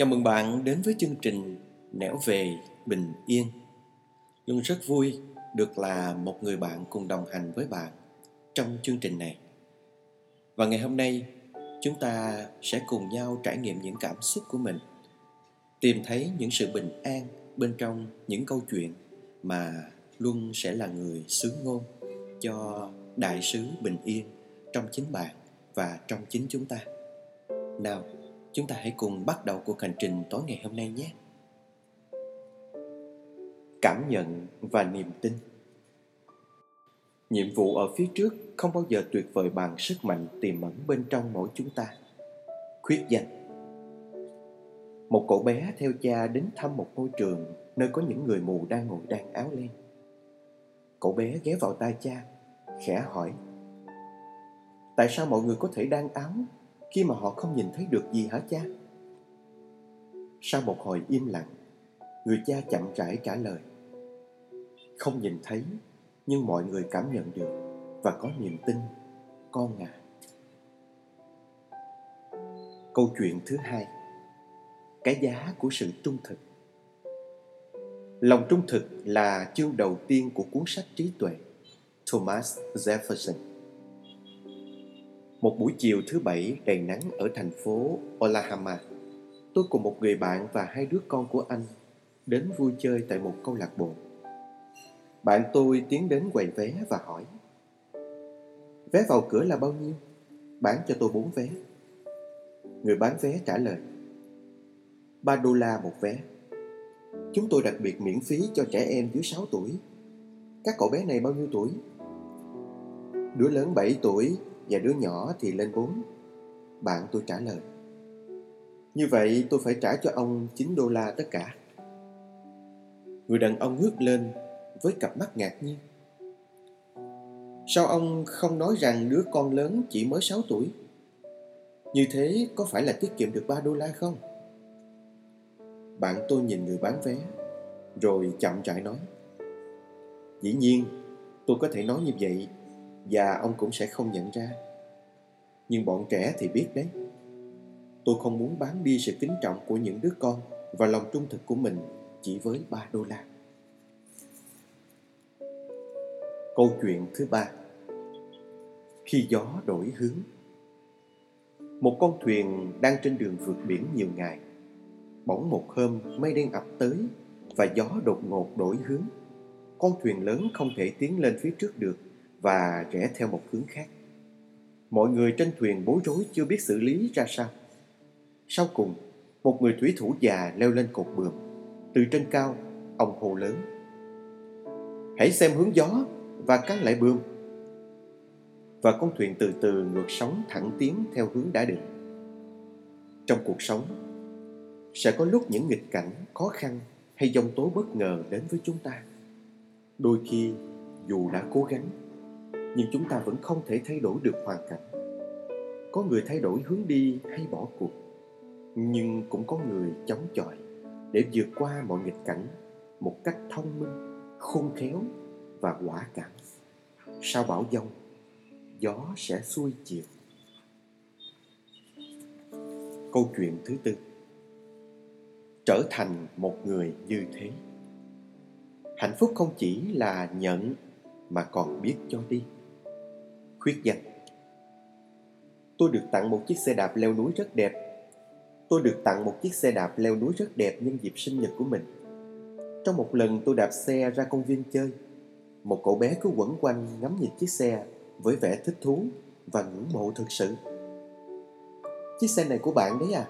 Chào mừng bạn đến với chương trình Nẻo về bình yên. Luôn rất vui được là một người bạn cùng đồng hành với bạn trong chương trình này. Và ngày hôm nay chúng ta sẽ cùng nhau trải nghiệm những cảm xúc của mình, tìm thấy những sự bình an bên trong những câu chuyện mà Luân sẽ là người sứ ngôn cho đại sứ bình yên trong chính bạn và trong chính chúng ta. Nào, chúng ta hãy cùng bắt đầu cuộc hành trình tối ngày hôm nay nhé. Cảm nhận và niềm tin Nhiệm vụ ở phía trước không bao giờ tuyệt vời bằng sức mạnh tiềm ẩn bên trong mỗi chúng ta. Khuyết danh Một cậu bé theo cha đến thăm một ngôi trường nơi có những người mù đang ngồi đan áo len. Cậu bé ghé vào tai cha, khẽ hỏi Tại sao mọi người có thể đan áo khi mà họ không nhìn thấy được gì hả cha? Sau một hồi im lặng, người cha chậm rãi trả lời. Không nhìn thấy, nhưng mọi người cảm nhận được và có niềm tin, con à. Câu chuyện thứ hai Cái giá của sự trung thực Lòng trung thực là chương đầu tiên của cuốn sách trí tuệ Thomas Jefferson một buổi chiều thứ bảy đầy nắng ở thành phố Oklahoma, tôi cùng một người bạn và hai đứa con của anh đến vui chơi tại một câu lạc bộ. Bạn tôi tiến đến quầy vé và hỏi Vé vào cửa là bao nhiêu? Bán cho tôi bốn vé. Người bán vé trả lời 3 đô la một vé. Chúng tôi đặc biệt miễn phí cho trẻ em dưới 6 tuổi. Các cậu bé này bao nhiêu tuổi? Đứa lớn 7 tuổi và đứa nhỏ thì lên 4. Bạn tôi trả lời. Như vậy tôi phải trả cho ông 9 đô la tất cả. Người đàn ông ngước lên với cặp mắt ngạc nhiên. Sao ông không nói rằng đứa con lớn chỉ mới 6 tuổi? Như thế có phải là tiết kiệm được 3 đô la không? Bạn tôi nhìn người bán vé, Rồi chậm rãi nói, Dĩ nhiên, tôi có thể nói như vậy và ông cũng sẽ không nhận ra. Nhưng bọn trẻ thì biết đấy. Tôi không muốn bán đi sự kính trọng của những đứa con và lòng trung thực của mình chỉ với 3 đô la. Câu chuyện thứ ba Khi gió đổi hướng Một con thuyền đang trên đường vượt biển nhiều ngày Bỗng một hôm, mây đen ập tới Và gió đột ngột đổi hướng Con thuyền lớn không thể tiến lên phía trước được và rẽ theo một hướng khác. Mọi người trên thuyền bối rối chưa biết xử lý ra sao. Sau cùng, một người thủy thủ già leo lên cột buồm. Từ trên cao, ông hô lớn. Hãy xem hướng gió và cắn lại buồm. Và con thuyền từ từ ngược sóng thẳng tiến theo hướng đã định. Trong cuộc sống, sẽ có lúc những nghịch cảnh, khó khăn hay dông tố bất ngờ đến với chúng ta. Đôi khi, dù đã cố gắng nhưng chúng ta vẫn không thể thay đổi được hoàn cảnh. Có người thay đổi hướng đi hay bỏ cuộc, nhưng cũng có người chống chọi để vượt qua mọi nghịch cảnh một cách thông minh, khôn khéo và quả cảm. Sau bão giông, gió sẽ xuôi chiều. Câu chuyện thứ tư. Trở thành một người như thế. Hạnh phúc không chỉ là nhận mà còn biết cho đi khuyết danh. Tôi được tặng một chiếc xe đạp leo núi rất đẹp. Tôi được tặng một chiếc xe đạp leo núi rất đẹp nhân dịp sinh nhật của mình. Trong một lần tôi đạp xe ra công viên chơi, Một cậu bé cứ quẩn quanh ngắm nhìn chiếc xe Với vẻ thích thú và ngưỡng mộ thực sự. Chiếc xe này của bạn đấy à?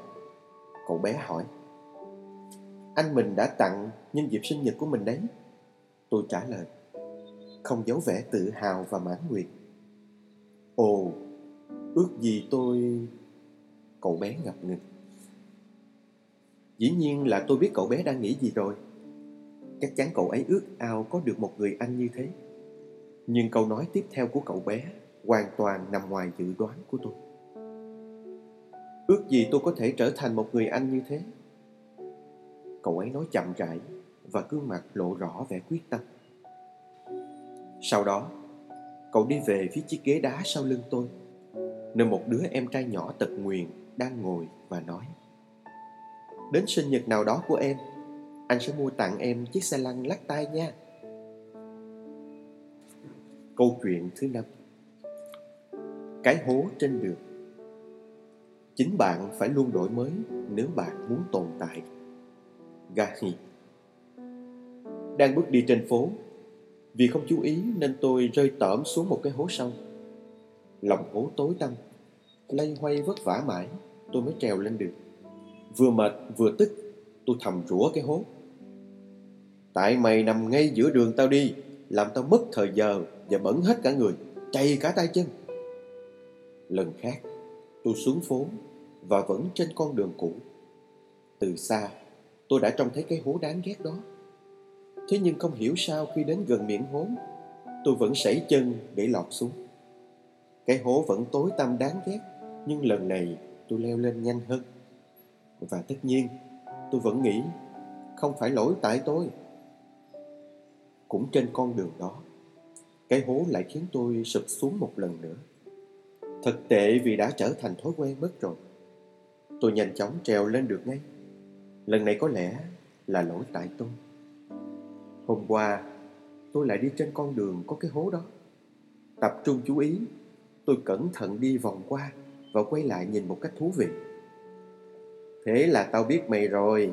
Cậu bé hỏi. Anh mình đã tặng nhân dịp sinh nhật của mình đấy. Tôi trả lời. Không giấu vẻ tự hào và mãn nguyện. Ồ, ước gì tôi... Cậu bé ngập ngừng. Dĩ nhiên là tôi biết cậu bé đang nghĩ gì rồi. Chắc chắn cậu ấy ước ao có được một người anh như thế. Nhưng câu nói tiếp theo của cậu bé hoàn toàn nằm ngoài dự đoán của tôi. Ước gì tôi có thể trở thành một người anh như thế. Cậu ấy nói chậm rãi và gương mặt lộ rõ vẻ quyết tâm. Sau đó, Cậu đi về phía chiếc ghế đá sau lưng tôi. Nơi một đứa em trai nhỏ tật nguyền đang ngồi và nói, Đến sinh nhật nào đó của em, Anh sẽ mua tặng em chiếc xe lăn lắc tay nha. Câu chuyện thứ năm. Cái hố trên đường. Chính bạn phải luôn đổi mới nếu bạn muốn tồn tại. Gahi Đang bước đi trên phố vì không chú ý nên tôi rơi tởm xuống một cái hố sâu. Lòng hố tối tăm, Lay hoay vất vả mãi, Tôi mới trèo lên được Vừa mệt, vừa tức, Tôi thầm rủa cái hố. Tại mày nằm ngay giữa đường tao đi, Làm tao mất thời giờ Và bẩn hết cả người Chày cả tay chân. Lần khác, tôi xuống phố Và vẫn trên con đường cũ. Từ xa, tôi đã trông thấy cái hố đáng ghét đó. Thế nhưng không hiểu sao khi đến gần miệng hố, Tôi vẫn sẩy chân để lọt xuống. Cái hố vẫn tối tăm đáng ghét, Nhưng lần này tôi leo lên nhanh hơn. Và tất nhiên, tôi vẫn nghĩ không phải lỗi tại tôi. Cũng trên con đường đó, cái hố lại khiến tôi sụp xuống một lần nữa. Thật tệ vì đã trở thành thói quen mất rồi. Tôi nhanh chóng trèo lên được ngay. Lần này có lẽ là lỗi tại tôi hôm qua tôi lại đi trên con đường có cái hố đó. Tập trung chú ý tôi cẩn thận đi vòng qua và quay lại nhìn một cách thú vị. Thế là tao biết mày rồi.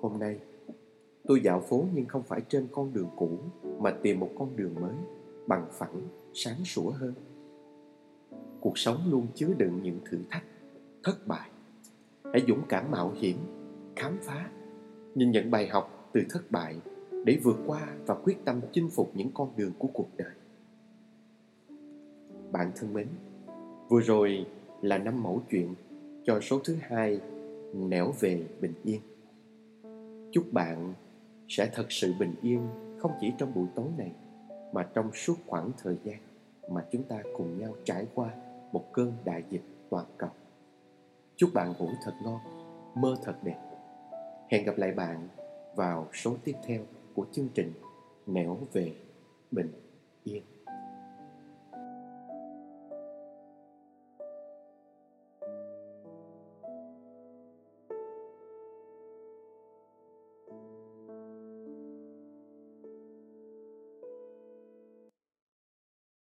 Hôm nay Tôi dạo phố nhưng không phải trên con đường cũ Mà tìm một con đường mới Bằng phẳng, sáng sủa hơn. Cuộc sống luôn chứa đựng những thử thách Thất bại. Hãy dũng cảm mạo hiểm Khám phá Nhìn nhận bài học từ thất bại để vượt qua và quyết tâm chinh phục những con đường của cuộc đời. Bạn thân mến, Vừa rồi là năm mẫu chuyện cho số thứ hai, nẻo về bình yên. Chúc bạn sẽ thật sự bình yên không chỉ trong buổi tối này, mà trong suốt khoảng thời gian mà chúng ta cùng nhau trải qua một cơn đại dịch toàn cầu. Chúc bạn ngủ thật ngon, mơ thật đẹp. Hẹn gặp lại bạn vào số tiếp theo của chương trình nẻo về bình yên.